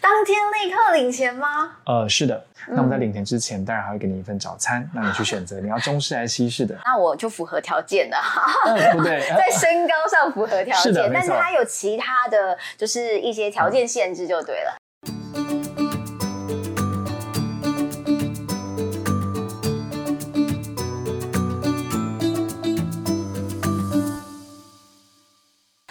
当天立刻领钱吗？呃，是的。那我们在领钱之前，当然还会给你一份早餐，让你去选择你要中式还是西式的。那我就符合条件的，嗯，不对，在身高上符合条件，但是它有其他的就是一些条件限制就对了。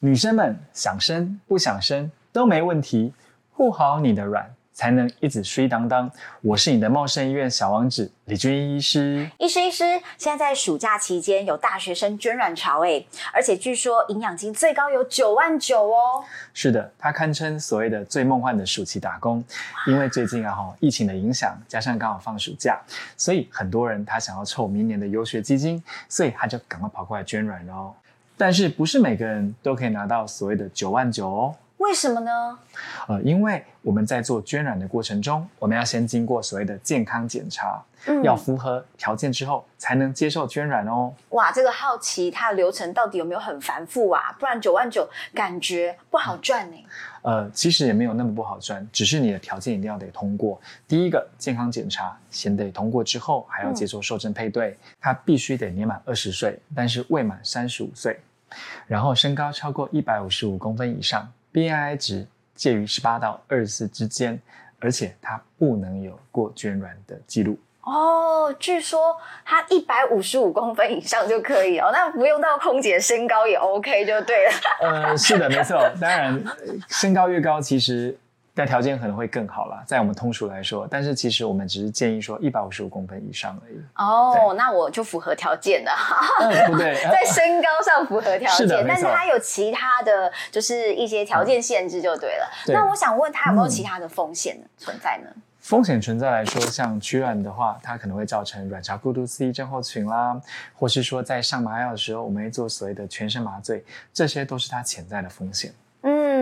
女生们想生不想生都没问题，护好你的卵，才能一直睡当当。我是你的茂盛医院小王子李君一医师。医师医师，现在在暑假期间有大学生捐卵潮哎，而且据说营养金最高有九万九哦。是的，它堪称所谓的最梦幻的暑期打工。因为最近啊哈疫情的影响，加上刚好放暑假，所以很多人他想要凑明年的游学基金，所以他就赶快跑过来捐卵哦。但是不是每个人都可以拿到所谓的九万九哦？为什么呢？呃，因为我们在做捐卵的过程中，我们要先经过所谓的健康检查，嗯要符合条件之后才能接受捐卵哦。哇，这个好奇它的流程到底有没有很繁复啊？不然九万九感觉不好赚呢。呃，其实也没有那么不好赚，只是你的条件一定要得通过。第一个健康检查先得通过之后，还要接受受证配对，他必须得年满二十岁，但是未满三十五岁，然后身高超过一百五十五公分以上，BMI 值介于十八到二十四之间，而且它不能有过捐卵的记录。哦，据说它一百五十五公分以上就可以哦，那不用到空姐身高也 OK 就对了。呃，是的，没错。当然，呃身高越高，其实但条件可能会更好啦。在我们通俗来说，但是其实我们只是建议说一百五十五公分以上而已。哦，那我就符合条件的，嗯，不对，在身高上符合条件，但是它有其他的就是一些条件限制就对了。对那我想问，它有没有嗯其他的风险存在呢？风险存在来说，像取卵的话，它可能会造成卵巢过度刺激症候群啦，或是说在上麻药的时候，我们会做所谓的全身麻醉，这些都是它潜在的风险。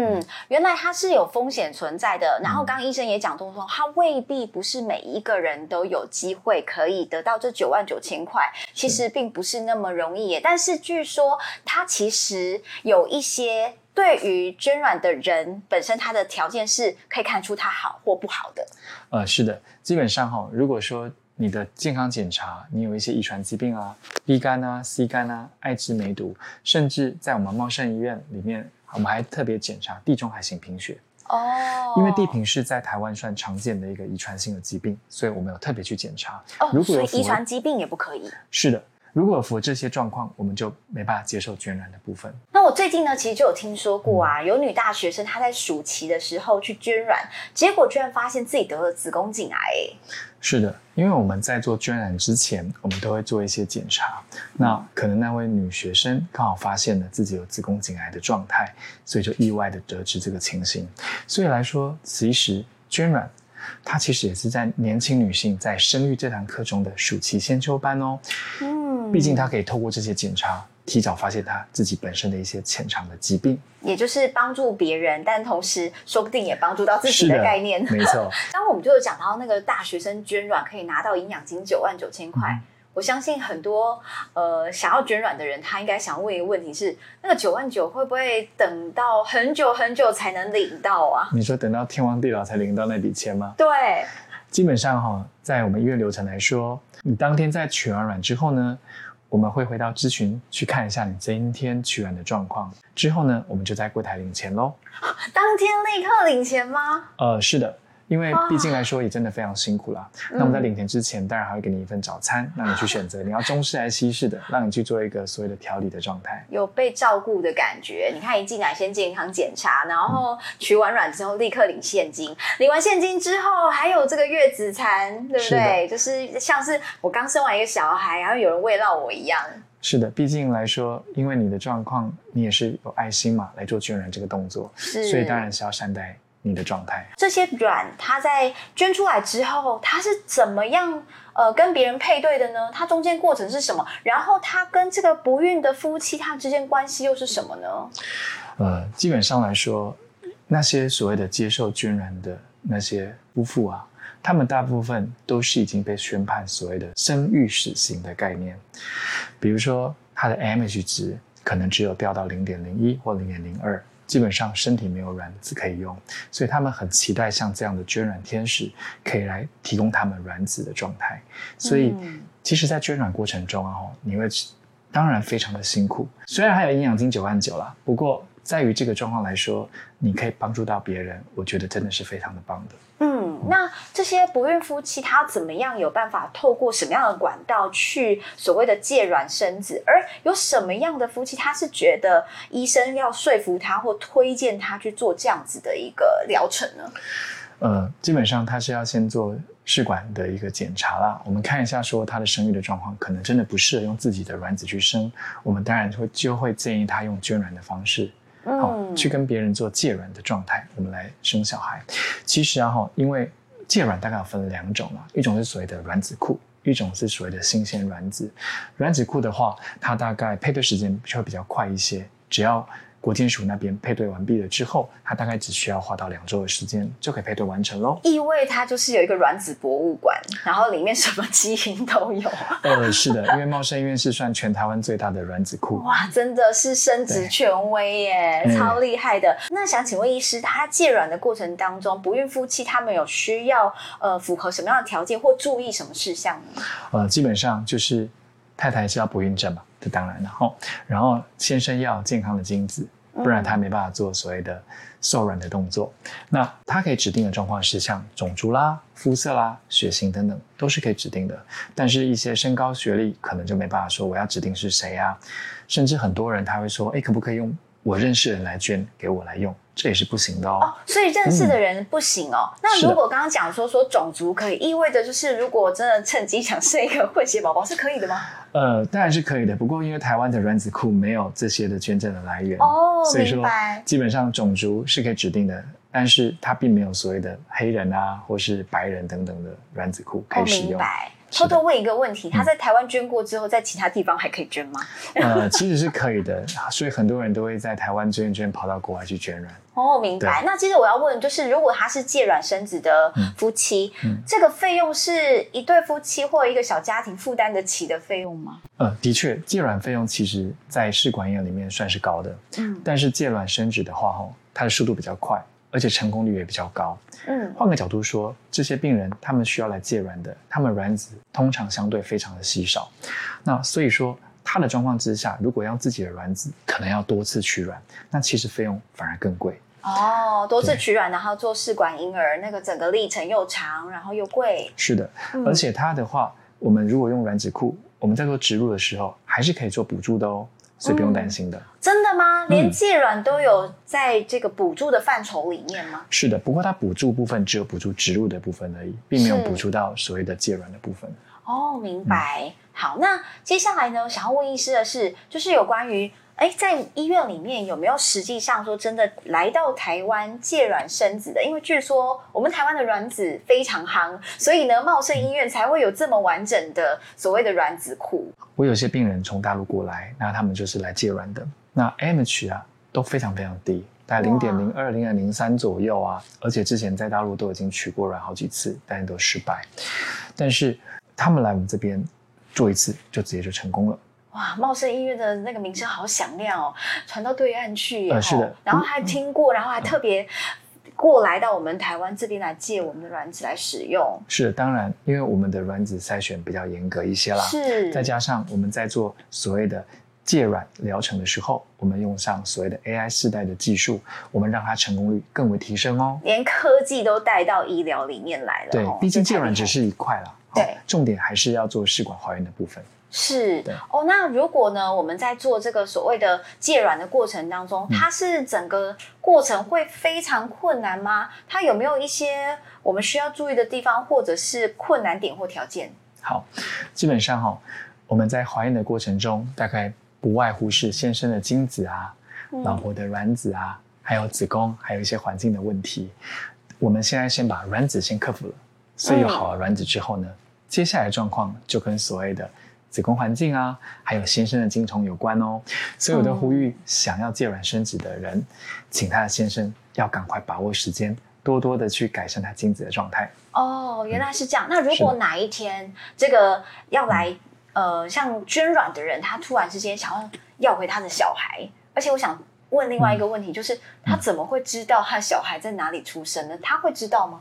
嗯，原来它是有风险存在的。然后嗯刚刚医生也讲到说，它未必不是每一个人都有机会可以得到这九万九千块，其实并不是那么容易耶。但是据说它其实有一些对于捐卵的人本身，他的条件是可以看出他好或不好的。呃，是的，基本上哈、如果说你的健康检查，你有一些遗传疾病啊，B 肝啊、C 肝啊、艾滋梅毒，甚至在我们茂盛医院里面，我们还特别检查地中海型贫血，哦因为地贫是在台湾算常见的一个遗传性的疾病，所以我们有特别去检查。哦，如果所以遗传疾病也不可以。是的，如果符合这些状况，我们就没办法接受捐卵的部分。那我最近呢，其实就有听说过啊，有女大学生她在暑期的时候去捐卵，结果居然发现自己得了子宫颈癌、欸。是的，因为我们在做捐卵之前，我们都会做一些检查。那可能那位女学生刚好发现了自己有子宫颈癌的状态，所以就意外的得知这个情形。所以来说，其实捐卵。它其实也是在年轻女性在生育这堂课中的暑期先修班哦。嗯毕竟他可以透过这些检查，提早发现他自己本身的一些潜藏的疾病。也就是帮助别人，但同时说不定也帮助到自己的的概念。没错。刚刚我们就有讲到那个大学生捐卵可以拿到营养金九万九千块。嗯我相信很多呃想要捐卵的人，他应该想问一个问题是：那个九万九会不会等到很久很久才能领到啊？你说等到天荒地老才领到那笔钱吗？对，基本上哈、在我们医院流程来说，你当天在取完卵之后呢，我们会回到咨询去看一下你今天取卵的状况。之后呢，我们就在柜台领钱喽。当天立刻领钱吗？呃，是的。因为哇毕竟来说也真的非常辛苦啦。那我们在领钱之前，当然还会给你一份早餐，让你去选择你要中式还是西式的，让你去做一个所谓的调理的状态。有被照顾的感觉。你看，一进来先健康检查，然后取完卵之后立刻领现金，领完现金之后还有这个月子餐，对不对？就是像是我刚生完一个小孩，然后有人喂到我一样。是的，毕竟来说，因为你的状况，你也是有爱心嘛，来做捐卵这个动作，是所以当然是要善待你的状态。这些卵，它在捐出来之后，它是怎么样呃跟别人配对的呢？它中间过程是什么？然后它跟这个不孕的夫妻，他之间关系又是什么呢？呃，基本上来说，那些所谓的接受捐卵的那些夫妇啊，他们大部分都是已经被宣判所谓的生育死刑的概念。比如说，他的 AMH 值可能只有掉到零点零一或零点零二，基本上身体没有卵子可以用，所以他们很期待像这样的捐卵天使可以来提供他们卵子的状态。所以，其实，在捐卵过程中啊，你会当然非常的辛苦。虽然还有营养金九万九啦，不过在于这个状况来说，你可以帮助到别人，我觉得真的是非常的棒的。嗯，那这些不孕夫妻他怎么样有办法透过什么样的管道去所谓的借卵生子？而有什么样的夫妻他是觉得医生要说服他或推荐他去做这样子的一个疗程呢？呃，基本上他是要先做试管的一个检查啦。我们看一下说他的生育的状况，可能真的不适合用自己的卵子去生，我们当然会就会建议他用捐卵的方式。好，去跟别人做借卵的状态，我们来生小孩。其实啊，哈，因为借卵大概分两种嘛，一种是所谓的卵子库，一种是所谓的新鲜卵子。卵子库的话，它大概配对时间就会比较快一些，只要。国健署那边配对完毕了之后，它大概只需要花到两周的时间就可以配对完成喽。意味它就是有一个卵子博物馆，然后里面什么基因都有。呃，是的，因为茂盛医院是算全台湾最大的卵子库。哇，真的是生殖权威耶，超厉害的。那想请问医师，他借卵的过程当中，不孕夫妻他们有需要呃符合什么样的条件或注意什么事项呢？呃，基本上就是太太是要不孕症嘛，这当然，然后然后先生要健康的精子。不然他没办法做所谓的受软的动作。那他可以指定的状况是像种族啦、肤色啦、血型等等，都是可以指定的。但是，一些身高、学历可能就没办法说我要指定是谁啊。甚至很多人他会说：“哎，可不可以用我认识人来捐给我来用？”这也是不行的哦。所以认识的人不行哦。那如果刚刚讲说说种族可以，意味着就是如果真的趁机想生一个混血宝宝是可以的吗？呃，当然是可以的。不过因为台湾的卵子库没有这些的捐赠的来源哦，所以说基本上种族是可以指定的，但是它并没有所谓的黑人啊或是白人等等的卵子库可以使用。偷偷问一个问题：他在台湾捐过之后，在其他地方还可以捐吗？呃，其实是可以的，所以很多人都会在台湾捐捐，跑到国外去捐卵。哦，明白。那接着我要问，就是如果他是借卵生子的夫妻，这个费用是一对夫妻或一个小家庭负担得起的费用吗？呃，的确，借卵费用其实在试管婴儿里面算是高的。嗯，但是借卵生子的话，吼，它的速度比较快。而且成功率也比较高。嗯，换个角度说，这些病人他们需要来借卵的，他们卵子通常相对非常的稀少。那所以说，他的状况之下，如果要自己的卵子，可能要多次取卵，那其实费用反而更贵。哦，多次取卵，然后做试管婴儿，那个整个历程又长，然后又贵。是的，而且它的话，我们如果用卵子库，我们在做植入的时候，还是可以做补助的哦。所以不用担心的，真的吗？连借卵都有在这个补助的范畴里面吗？是的，不过它补助部分只有补助植入的部分而已，并没有补助到所谓的借卵的部分。哦，明白。好，那接下来呢，想要问医师的是，就是有关于。哎，在医院里面有没有实际上说真的来到台湾借卵生子的？因为据说我们台湾的卵子非常夯，所以呢，茂盛医院才会有这么完整的所谓的卵子库。我有些病人从大陆过来，那他们就是来借卵的。那 M H 啊都非常非常低，大概零点零二、零点零三左右啊，而且之前在大陆都已经取过卵好几次，但都失败。但是他们来我们这边做一次，就直接就成功了。哇，茂盛医院的那个名声好响亮哦，传到对岸去。呃，是的。然后还听过，然后还特别过来到我们台湾这边来借我们的卵子来使用。是，当然，因为我们的卵子筛选比较严格一些啦。是。再加上我们在做所谓的借卵疗程的时候，我们用上所谓的 AI 世代的技术，我们让它成功率更为提升哦。连科技都带到医疗里面来了。对，毕竟借卵只是一块啦。对。重点还是要做试管怀孕的部分。是哦，那如果呢，我们在做这个所谓的借卵的过程当中，它是整个过程会非常困难吗？它有没有一些我们需要注意的地方，或者是困难点或条件？好，基本上哈，我们在怀孕的过程中，大概不外乎是先生的精子啊，老婆的卵子啊，还有子宫，还有一些环境的问题。我们现在先把卵子先克服了，所以有好了卵子之后呢，接下来状况就跟所谓的。子宫环境啊，还有先生的精虫有关哦，所以我都呼吁想要借卵生子的人，请他的先生要赶快把握时间，多多的去改善他精子的状态。哦，原来是这样。那如果哪一天这个要来呃，像捐卵的人，他突然之间想要要回他的小孩，而且我想问另外一个问题，就是他怎么会知道他小孩在哪里出生呢？他会知道吗？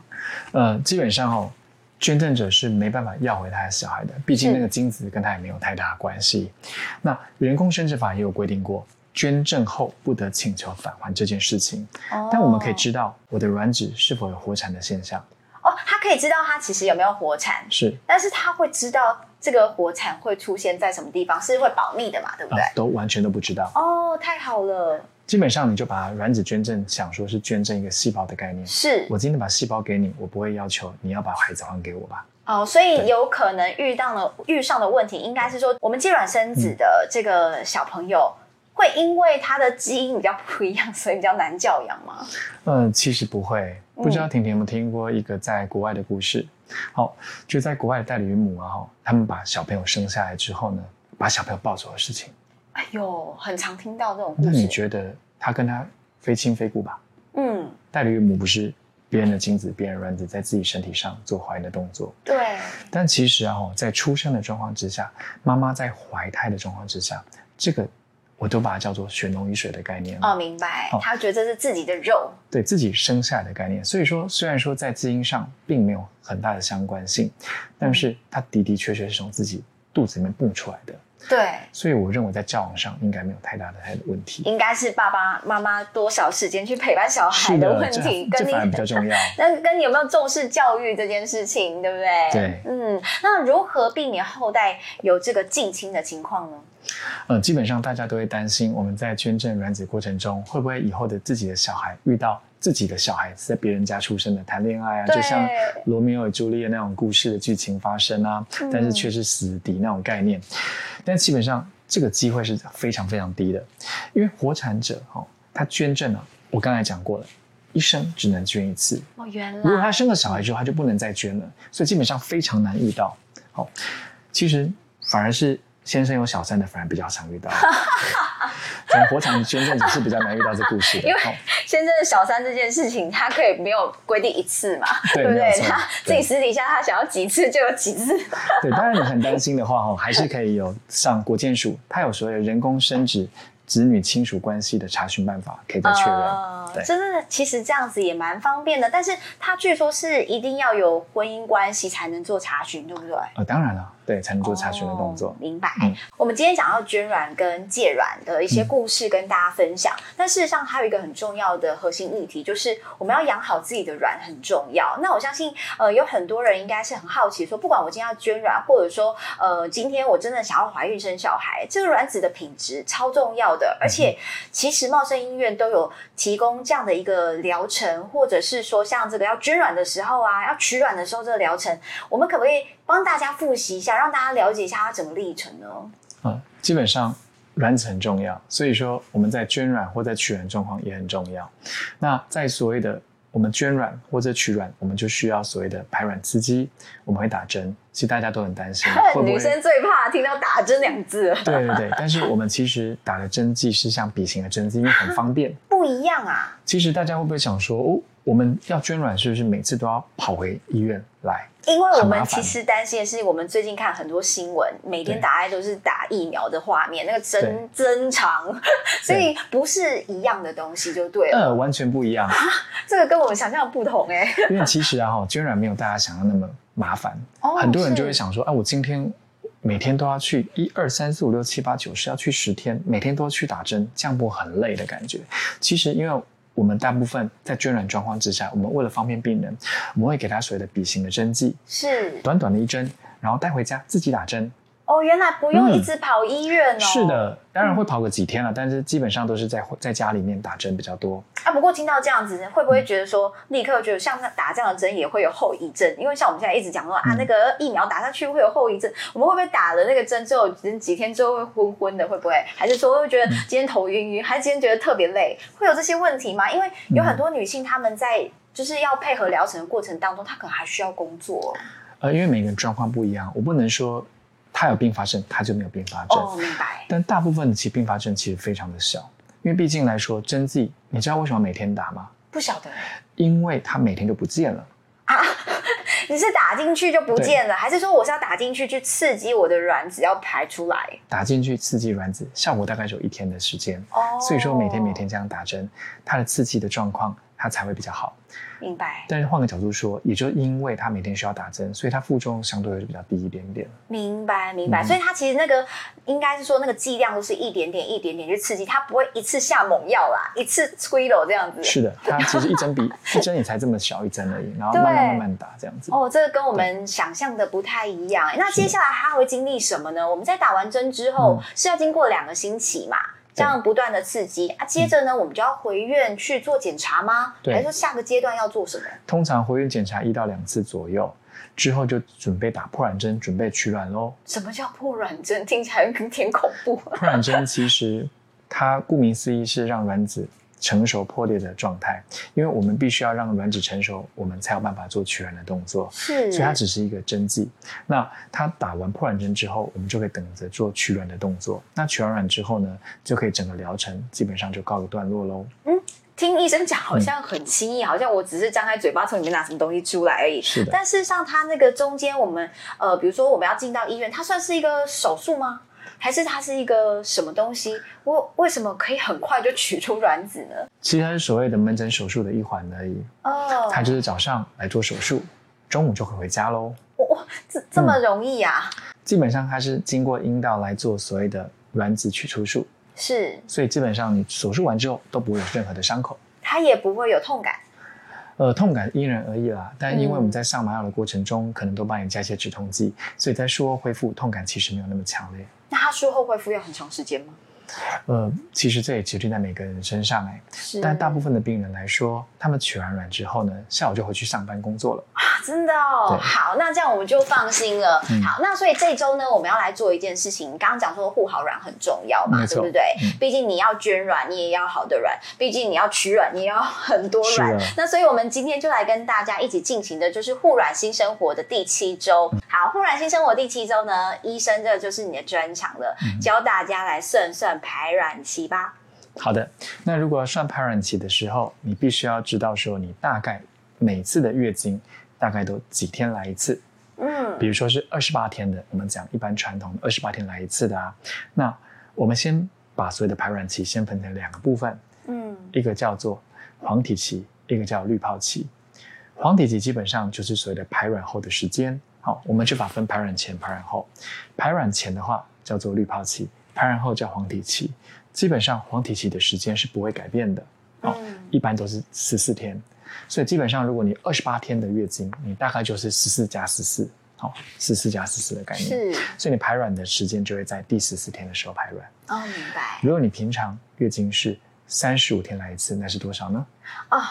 呃，基本上哦，捐赠者是没办法要回他的小孩的，毕竟那个精子跟他也没有太大的关系。那人工生殖法也有规定过，捐赠后不得请求返还这件事情。哦但我们可以知道我的卵子是否有活产的现象，哦，他可以知道他其实有没有活产，是但是他会知道这个活产会出现在什么地方，是会保密的嘛，对不啊对？，都完全都不知道。哦，太好了，基本上你就把卵子捐赠想说是捐赠一个细胞的概念。是我今天把细胞给你，我不会要求你要把孩子还给我吧？哦，所以有可能遇到了遇上的问题，应该是说我们接卵生子的这个小朋友。会因为他的基因比较不一样，所以比较难教养吗？嗯，其实不会。嗯不知道婷婷有没有听过一个在国外的故事？好，就在国外的代理孕母啊，哈，他们把小朋友生下来之后呢，把小朋友抱走的事情。哎呦，很常听到这种故那你。觉得他跟他非亲非故吧？嗯，代理孕母不是别人的精子、别人的卵子在自己身体上做怀孕的动作，对，但其实啊，在出生的状况之下，妈妈在怀胎的状况之下，这个我都把它叫做血浓于水的概念。哦，明白。哦他觉得这是自己的肉，对自己生下来的概念。所以说，虽然说在基因上并没有很大的相关性，但是它的的确确是从自己肚子里面蹦出来的。对，所以我认为在教养上应该没有太大的太大的问题。应该是爸爸妈妈多少时间去陪伴小孩的，问这题，跟这反而比你较重要。那跟你有没有重视教育这件事情，对不对？对嗯，那如何避免后代有这个近亲的情况呢？呃，基本上大家都会担心，我们在捐赠卵子过程中，会不会以后的自己的小孩遇到自己的小孩子在别人家出生的，谈恋爱啊，就像罗密欧与朱丽叶那种故事的剧情发生啊，嗯但是却是死敌那种概念。但基本上这个机会是非常非常低的，因为活产者哦，他捐赠啊，我刚才讲过了，一生只能捐一次，哦，原来如果他生了小孩之后，他就不能再捐了，所以基本上非常难遇到。好、其实反而是先生有小三的，反而比较常遇到。可能活产捐赠者是比较难遇到这故事的。因为哦先生的小三这件事情，他可以没有规定一次嘛，不对？对没有错他自己私底下他想要几次就有几次。对，当然你很担心的话，哦，还是可以有上国建署，它有所谓人工生殖子女亲属关系的查询办法，可以再确认。呃对真的，其实这样子也蛮方便的。但是他据说是一定要有婚姻关系才能做查询，对不对？呃，当然了，对，才能做查询的动作哦。明白。嗯我们今天讲到捐卵跟借卵的一些故事跟大家分享，但事实上还有一个很重要的核心议题，就是我们要养好自己的卵很重要。那我相信，呃，有很多人应该是很好奇说，不管我今天要捐卵，或者说，呃，今天我真的想要怀孕生小孩，这个卵子的品质超重要的，而且其实茂盛医院都有提供这样的一个疗程，或者是说像这个要捐卵的时候啊，要取卵的时候这个疗程，我们可不可以帮大家复习一下，让大家了解一下它整个历程呢？嗯，基本上卵子很重要，所以说我们在捐卵或在取卵状况也很重要。那在所谓的我们捐卵或者取卵，我们就需要所谓的排卵刺激，我们会打针，其实大家都很担心，会不会？女生最怕听到打针两字了，对对对，但是我们其实打的针剂是像笔型的针剂，因为很方便。不一样啊。其实大家会不会想说，哦，我们要捐卵是不是每次都要跑回医院来？因为我们其实担心的是，我们最近看很多新闻，每天打开都是打疫苗的画面，那个针对针长，所以不是一样的东西就对了。呃，完全不一样。这个跟我们想象的不同哎、因为其实啊，哈，捐卵没有大家想象那么麻烦。哦很多人就会想说，啊，我今天每天都要去一二三四五六七八九十，要去十天，每天都要去打针，这样不很累的感觉。其实，因为我们大部分在捐卵状况之下，我们为了方便病人，我们会给他所谓的笔型的针剂，是短短的一针，然后带回家自己打针。哦，原来不用嗯一直跑医院哦。是的，当然会跑个几天了，但是基本上都是在在家里面打针比较多。啊，不过听到这样子，会不会觉得说，立刻觉得像打这样的针也会有后遗症？因为像我们现在一直讲说啊，嗯那个疫苗打上去会有后遗症，我们会不会打了那个针之后，几天之后会昏昏的？会不会？还是说会觉得今天头晕晕，还是今天觉得特别累？会有这些问题吗？因为有很多女性她们在就是要配合疗程的过程当中，她可能还需要工作。呃，因为每个人状况不一样，我不能说他有并发症，他就没有并发症。哦，明白。但大部分的其实并发症其实非常的小，因为毕竟来说，针剂你知道为什么每天打吗？不晓得因为它每天就不见了啊。你是打进去就不见了，还是说我是要打进去去刺激我的卵子要排出来？打进去刺激卵子，效果大概只有一天的时间。哦所以说每天每天这样打针，它的刺激的状况它才会比较好。明白但是换个角度说，也就因为它每天需要打针，所以它负重相对会比较低一点点。明白明白，嗯所以它其实那个应该是说那个剂量都是一点点一点点去刺激，它不会一次下猛药啦，一次催了这样子。是的，它其实一针比一针也才这么小一针而已，然后慢慢慢慢打这样子。哦，这个跟我们想象的不太一样。那接下来它会经历什么呢？我们在打完针之后、嗯是要经过两个星期嘛，这样不断的刺激啊。接着呢，我们就要回院去做检查吗？对还是说下个阶段要做什么？通常回院检查一到两次左右，之后就准备打破卵针，准备取卵喽。什么叫破卵针？听起来有点恐怖。破卵针其实它顾名思义是让卵子成熟破裂的状态，因为我们必须要让卵子成熟，我们才有办法做取卵的动作。是所以它只是一个针剂。那它打完破卵针之后，我们就可以等着做取卵的动作。那取完卵之后呢，就可以整个疗程基本上就告一段落喽。嗯听医生讲好像很轻易，好像我只是张开嘴巴从里面拿什么东西出来而已。是的但事实上，它那个中间，我们呃，比如说我们要进到医院，它算是一个手术吗？还是它是一个什么东西？我为什么可以很快就取出卵子呢？其实它是所谓的门诊手术的一环而已。哦，它就是早上来做手术，中午就可以回家喽。哇，这这么容易啊？基本上它是经过阴道来做所谓的卵子取出术，是，所以基本上你手术完之后都不会有任何的伤口。它也不会有痛感。呃，痛感因人而异啦，但因为我嗯们在上麻药的过程中，可能都帮你加一些止痛剂，所以在术后恢复痛感其实没有那么强烈。那它术后恢复要很长时间吗？呃，其实这也决定在每个人身上哎，是但大部分的病人来说，他们取完卵之后呢，下午就回去上班工作了。啊，真的哦。好，那这样我们就放心了。嗯好，那所以这周呢，我们要来做一件事情。刚刚讲说护好卵很重要嘛，对不对？嗯毕竟你要捐卵，你也要好的卵；毕竟你要取卵，你也要很多卵啊。那所以我们今天就来跟大家一起进行的就是护卵新生活的第七周。好，护卵新生活第七周呢，医生这就是你的专长了，嗯教大家来算算排卵期吧。好的，那如果要算排卵期的时候，你必须要知道说，你大概每次的月经大概都几天来一次。嗯，比如说是二十八天的，我们讲一般传统二十八天来一次的啊。那我们先把所有的排卵期先分成两个部分，嗯，一个叫做黄体期，一个叫滤泡期。黄体期基本上就是所谓的排卵后的时间。好，我们就把分排卵前、排卵后。排卵前的话叫做滤泡期，排卵后叫黄体期。基本上黄体期的时间是不会改变的，一般都是十四天。所以基本上，如果你二十八天的月经，你大概就是十四加十四，好，十四加十四的概念。是所以你排卵的时间就会在第十四天的时候排卵。哦，明白如果你平常月经是三十五天来一次，那是多少呢？哦。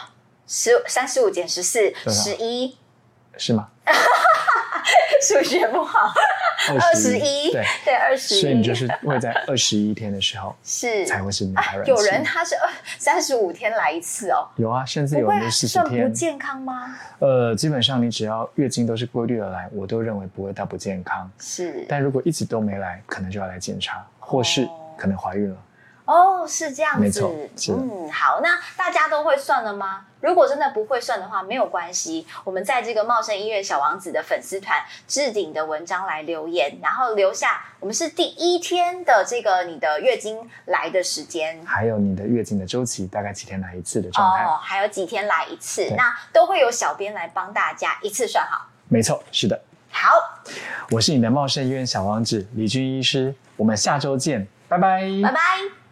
十三十五减十四，十一，是吗？数学不好。二十一，对，对，二十一，所以你就是会在二十一天的时候是才会是你的排卵期。有人他是二三十五天来一次哦，有啊，甚至有人是四十天不天。健康吗？呃，基本上你只要月经都是规律的来，我都认为不会到不健康。是但如果一直都没来，可能就要来检查，或是哦可能怀孕了。哦，是这样子，没错是嗯，好，那大家都会算了吗？如果真的不会算的话，没有关系，我们在这个茂盛医院小王子的粉丝团置顶的文章来留言，然后留下我们是第一天的这个你的月经来的时间。还有你的月经的周期大概几天来一次的状态。哦，还有几天来一次，那都会有小编来帮大家一次算好。没错，是的，好，我是你的茂盛医院小王子李军医师，我们下周见，拜拜。拜拜。